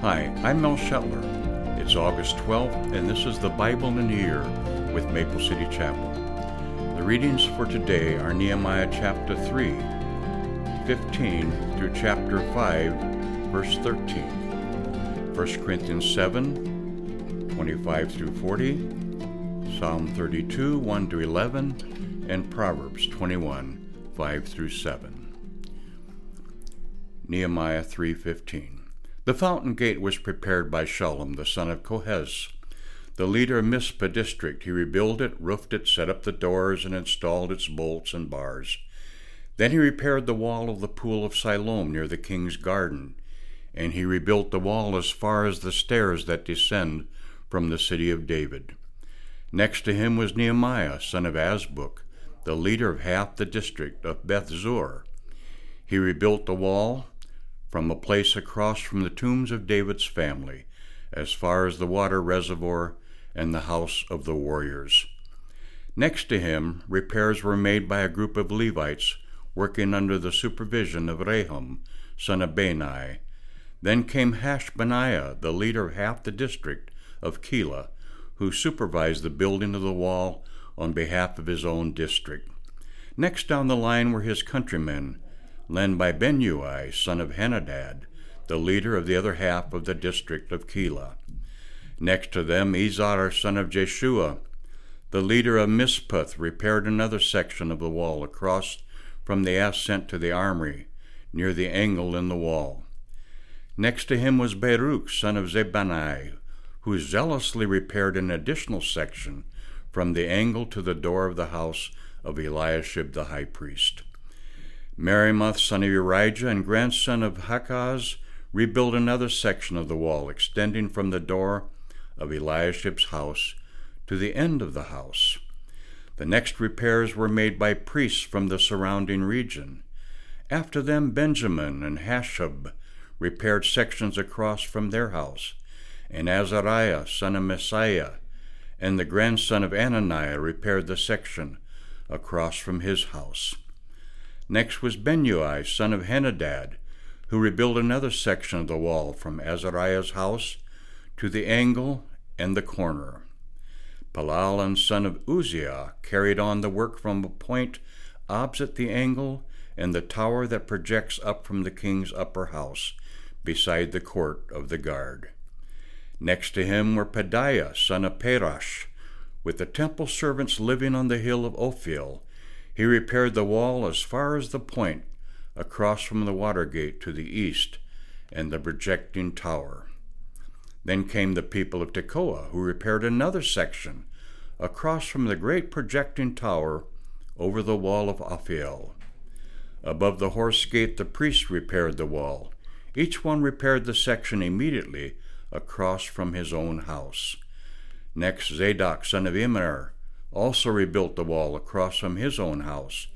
Hi, I'm Mel Shetler. It's August 12th, and this is the Bible in a Year with Maple City Chapel. The readings for today are Nehemiah chapter 3, 15 through chapter 5, verse 13, 1 Corinthians 7, 25 through 40, Psalm 32, 1 to 11, and Proverbs 21, 5 through 7. Nehemiah 3:15 the fountain gate was prepared by Shallum, the son of Kohez. The leader of Mizpah district, he rebuilt it, roofed it, set up the doors, and installed its bolts and bars. Then he repaired the wall of the pool of Siloam near the king's garden, and he rebuilt the wall as far as the stairs that descend from the city of David. Next to him was Nehemiah, son of Azbuk, the leader of half the district of Bethzur. He rebuilt the wall, from a place across from the tombs of David's family, as far as the water reservoir and the house of the warriors. Next to him, repairs were made by a group of Levites working under the supervision of Rehum, son of Bani. Then came Hashbaniah, the leader of half the district of Keilah, who supervised the building of the wall on behalf of his own district. Next down the line were his countrymen, led by Binnui, son of Henadad, the leader of the other half of the district of Keilah. Next to them, Ezer, son of Jeshua, the leader of Mispeth, repaired another section of the wall across from the ascent to the armory, near the angle in the wall. Next to him was Baruch, son of Zebani, who zealously repaired an additional section from the angle to the door of the house of Eliashib the high priest. Meremoth, son of Urijah and grandson of Hakkoz, rebuilt another section of the wall extending from the door of Eliashib's house to the end of the house. The next repairs were made by priests from the surrounding region. After them, Benjamin and Hashub repaired sections across from their house, and Azariah, son of Maaseiah, and the grandson of Ananiah repaired the section across from his house. Next was Binnui, son of Henadad, who rebuilt another section of the wall from Azariah's house to the angle and the corner. Palal, son of Uzziah, carried on the work from a point opposite the angle and the tower that projects up from the king's upper house, beside the court of the guard. Next to him were Pedaiah, son of Parosh, with the temple servants living on the hill of Ophel, he repaired the wall as far as the point across from the water gate to the east and the projecting tower. Then came the people of Tekoa, who repaired another section across from the great projecting tower over the wall of Ophel. Above the horse gate, the priests repaired the wall. Each one repaired the section immediately across from his own house. Next, Zadok, son of Immer, also rebuilt the wall across from his own house,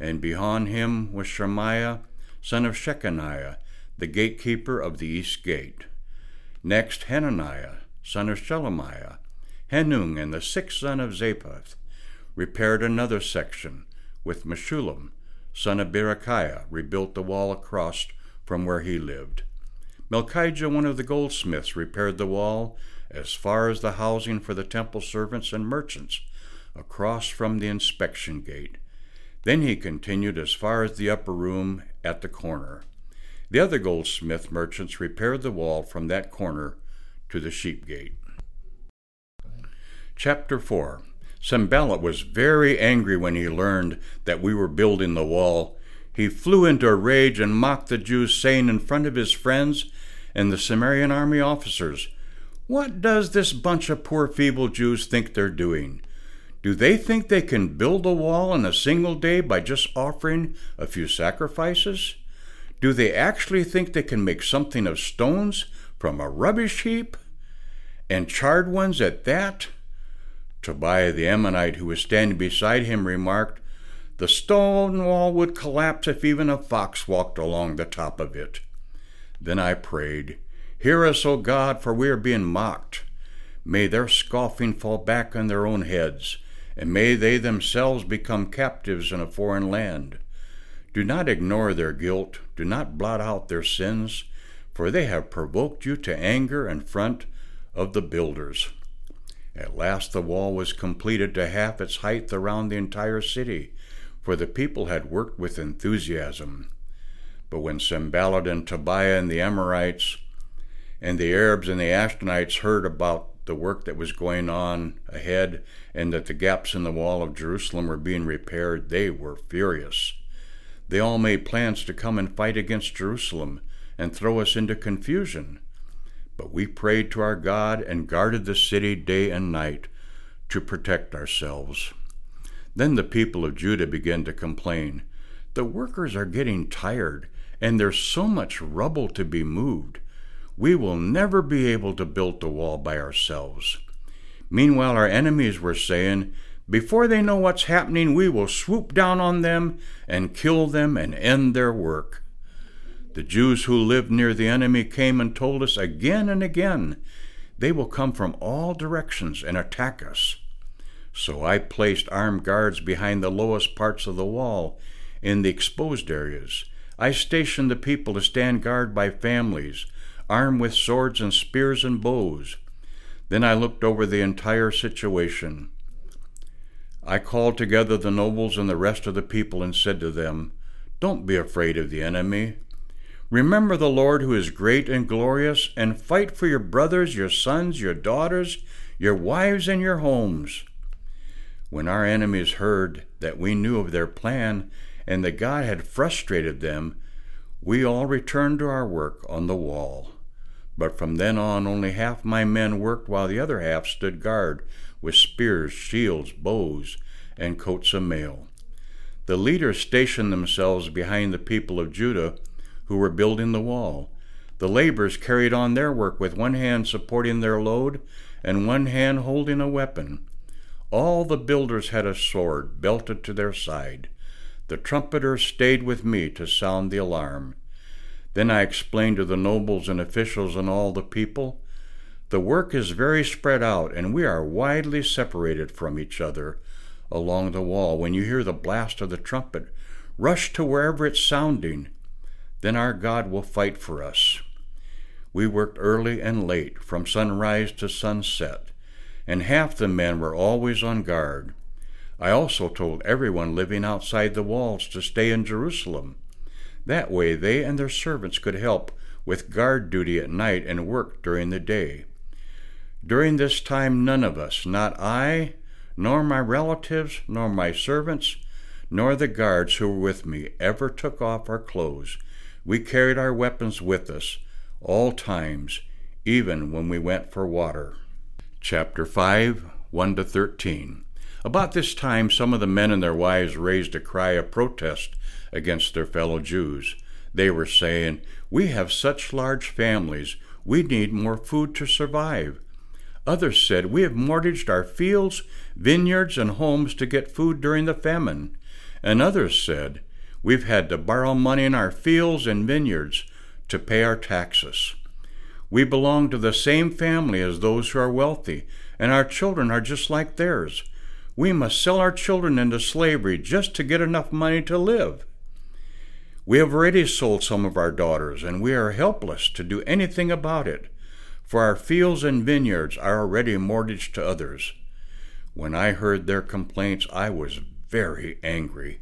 and beyond him was Shemaiah, son of Shechaniah, the gatekeeper of the east gate. Next, Hananiah, son of Shelemiah, Hanun and the sixth son of Zapath, repaired another section, with Meshullam, son of Berechiah, rebuilt the wall across from where he lived. Malchijah, one of the goldsmiths, repaired the wall as far as the housing for the temple servants and merchants, across from the inspection gate. Then he continued as far as the upper room at the corner. The other goldsmith merchants repaired the wall from that corner to the sheep gate. Chapter 4 Sanballat was very angry when he learned that we were building the wall. He flew into a rage and mocked the Jews, saying in front of his friends and the Samaritan army officers, What does this bunch of poor feeble Jews think they're doing? Do they think they can build a wall in a single day by just offering a few sacrifices? Do they actually think they can make something of stones from a rubbish heap? And charred ones at that? Tobiah the Ammonite, who was standing beside him, remarked, The stone wall would collapse if even a fox walked along the top of it. Then I prayed, Hear us, O God, for we are being mocked. May their scoffing fall back on their own heads and may they themselves become captives in a foreign land. Do not ignore their guilt, do not blot out their sins, for they have provoked you to anger in front of the builders. At last the wall was completed to half its height around the entire city, for the people had worked with enthusiasm. But when Sanballat and Tobiah and the Amorites and the Arabs and the Ashdodites heard about the work that was going on ahead and that the gaps in the wall of Jerusalem were being repaired, they were furious. They all made plans to come and fight against Jerusalem and throw us into confusion. But we prayed to our God and guarded the city day and night to protect ourselves. Then the people of Judah began to complain. The workers are getting tired, and there's so much rubble to be moved. We will never be able to build the wall by ourselves. Meanwhile, our enemies were saying, Before they know what's happening, we will swoop down on them and kill them and end their work. The Jews who lived near the enemy came and told us again and again, They will come from all directions and attack us. So I placed armed guards behind the lowest parts of the wall in the exposed areas. I stationed the people to stand guard by families, armed with swords and spears and bows. Then I looked over the entire situation. I called together the nobles and the rest of the people and said to them, Don't be afraid of the enemy. Remember the Lord who is great and glorious, and fight for your brothers, your sons, your daughters, your wives, and your homes. When our enemies heard that we knew of their plan and that God had frustrated them, we all returned to our work on the wall. But from then on, only half my men worked, while the other half stood guard with spears, shields, bows, and coats of mail. The leaders stationed themselves behind the people of Judah who were building the wall. The laborers carried on their work with one hand supporting their load and one hand holding a weapon. All the builders had a sword belted to their side. The trumpeters stayed with me to sound the alarm. Then I explained to the nobles and officials and all the people the work is very spread out, and we are widely separated from each other along the wall. When you hear the blast of the trumpet, rush to wherever it's sounding. Then our God will fight for us. We worked early and late, from sunrise to sunset, and half the men were always on guard. I also told everyone living outside the walls to stay in Jerusalem. That way they and their servants could help with guard duty at night and work during the day. During this time, none of us, not I, nor my relatives, nor my servants, nor the guards who were with me, ever took off our clothes. We carried our weapons with us, all times, even when we went for water. Chapter 5 1 to 13. About this time, some of the men and their wives raised a cry of protest against their fellow Jews. They were saying, We have such large families, we need more food to survive. Others said, We have mortgaged our fields, vineyards, and homes to get food during the famine. And others said, We've had to borrow money in our fields and vineyards to pay our taxes. We belong to the same family as those who are wealthy, and our children are just like theirs. We must sell our children into slavery just to get enough money to live. We have already sold some of our daughters, and we are helpless to do anything about it, for our fields and vineyards are already mortgaged to others. When I heard their complaints, I was very angry.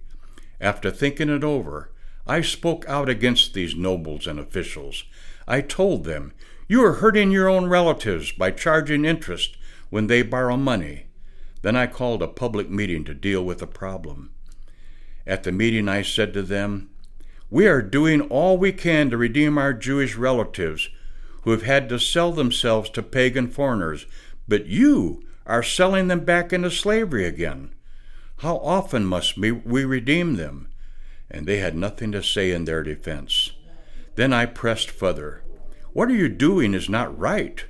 After thinking it over, I spoke out against these nobles and officials. I told them, You are hurting your own relatives by charging interest when they borrow money. Then I called a public meeting to deal with the problem. At the meeting, I said to them, we are doing all we can to redeem our Jewish relatives who have had to sell themselves to pagan foreigners, but you are selling them back into slavery again. How often must we redeem them? And they had nothing to say in their defense. Then I pressed further. What you are you doing is not right.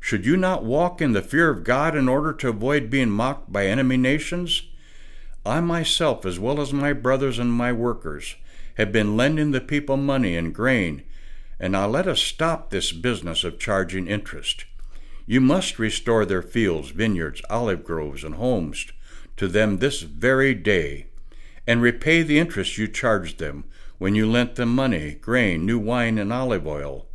Should you not walk in the fear of God in order to avoid being mocked by enemy nations? I myself, as well as my brothers and my workers, have been lending the people money and grain, and now let us stop this business of charging interest. You must restore their fields, vineyards, olive groves, and homes to them this very day, and repay the interest you charged them when you lent them money, grain, new wine, and olive oil.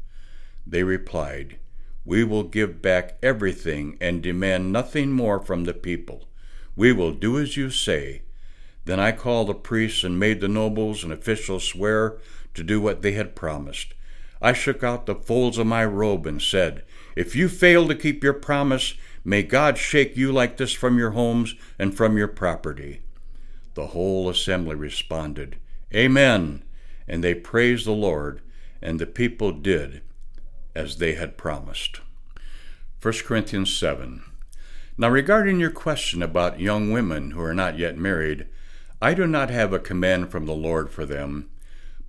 They replied, We will give back everything and demand nothing more from the people. We will do as you say. Then I called the priests and made the nobles and officials swear to do what they had promised. I shook out the folds of my robe and said, If you fail to keep your promise, may God shake you like this from your homes and from your property. The whole assembly responded, Amen. And they praised the Lord, and the people did as they had promised. 1 Corinthians 7. Now, regarding your question about young women who are not yet married, I do not have a command from the Lord for them,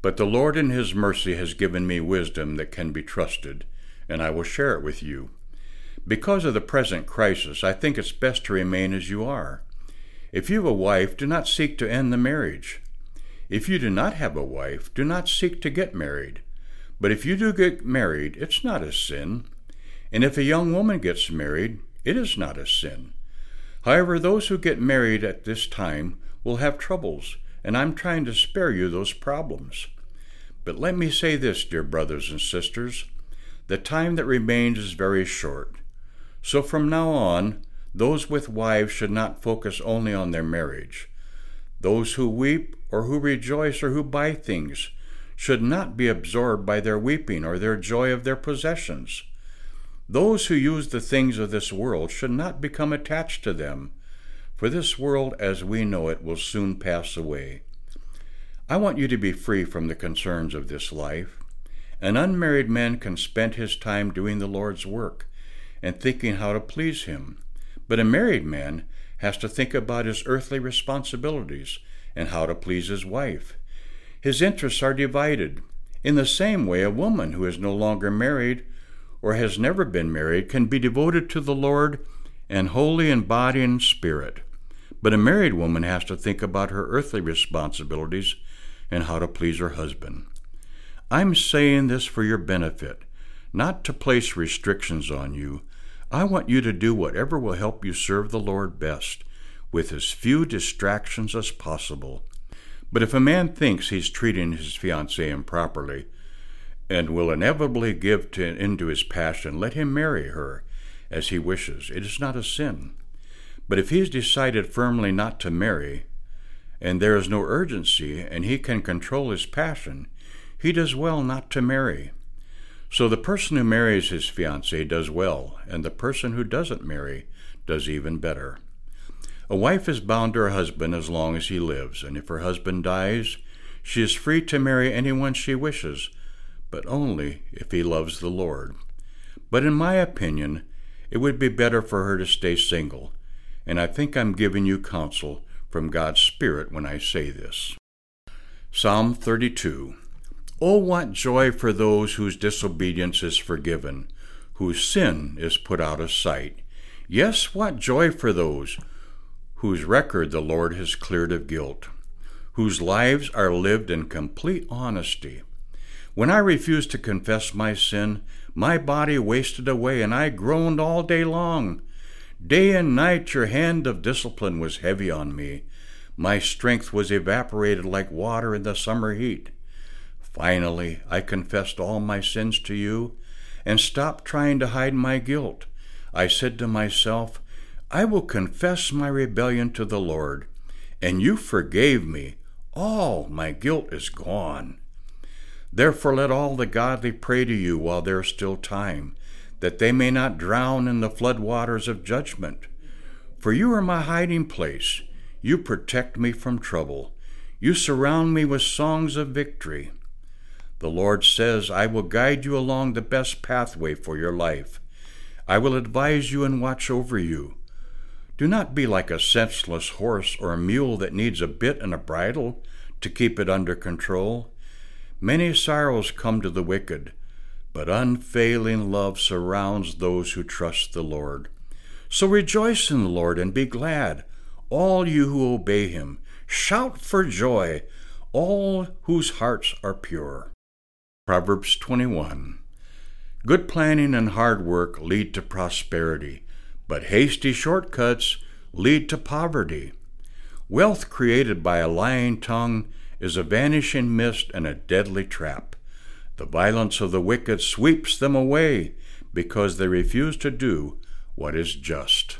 but the Lord in His mercy has given me wisdom that can be trusted, and I will share it with you. Because of the present crisis, I think it's best to remain as you are. If you have a wife, do not seek to end the marriage. If you do not have a wife, do not seek to get married. But if you do get married, it's not a sin. And if a young woman gets married, it is not a sin. However, those who get married at this time will have troubles, and I'm trying to spare you those problems. But let me say this, dear brothers and sisters the time that remains is very short. So from now on, those with wives should not focus only on their marriage. Those who weep, or who rejoice, or who buy things, should not be absorbed by their weeping or their joy of their possessions. Those who use the things of this world should not become attached to them, for this world as we know it will soon pass away. I want you to be free from the concerns of this life. An unmarried man can spend his time doing the Lord's work and thinking how to please Him, but a married man has to think about his earthly responsibilities and how to please his wife. His interests are divided. In the same way, a woman who is no longer married or has never been married can be devoted to the Lord and holy in body and spirit. But a married woman has to think about her earthly responsibilities and how to please her husband. I'm saying this for your benefit, not to place restrictions on you. I want you to do whatever will help you serve the Lord best, with as few distractions as possible. But if a man thinks he's treating his fiancée improperly, and will inevitably give to, into his passion, let him marry her as he wishes. It is not a sin. But if he has decided firmly not to marry, and there is no urgency, and he can control his passion, he does well not to marry. So the person who marries his fiancée does well, and the person who doesn't marry does even better. A wife is bound to her husband as long as he lives, and if her husband dies, she is free to marry anyone she wishes, but only if he loves the Lord. But in my opinion, it would be better for her to stay single, and I think I'm giving you counsel from God's Spirit when I say this. Psalm 32 Oh, what joy for those whose disobedience is forgiven, whose sin is put out of sight. Yes, what joy for those whose record the Lord has cleared of guilt, whose lives are lived in complete honesty. When I refused to confess my sin, my body wasted away, and I groaned all day long. Day and night your hand of discipline was heavy on me. My strength was evaporated like water in the summer heat. Finally, I confessed all my sins to you and stopped trying to hide my guilt. I said to myself, I will confess my rebellion to the Lord, and you forgave me. All my guilt is gone. Therefore, let all the godly pray to you while there is still time, that they may not drown in the flood waters of judgment. For you are my hiding place. You protect me from trouble. You surround me with songs of victory. The Lord says, I will guide you along the best pathway for your life. I will advise you and watch over you. Do not be like a senseless horse or a mule that needs a bit and a bridle to keep it under control. Many sorrows come to the wicked, but unfailing love surrounds those who trust the Lord. So rejoice in the Lord and be glad, all you who obey him. Shout for joy, all whose hearts are pure. Proverbs 21 Good planning and hard work lead to prosperity but hasty shortcuts lead to poverty. Wealth created by a lying tongue is a vanishing mist and a deadly trap. The violence of the wicked sweeps them away because they refuse to do what is just.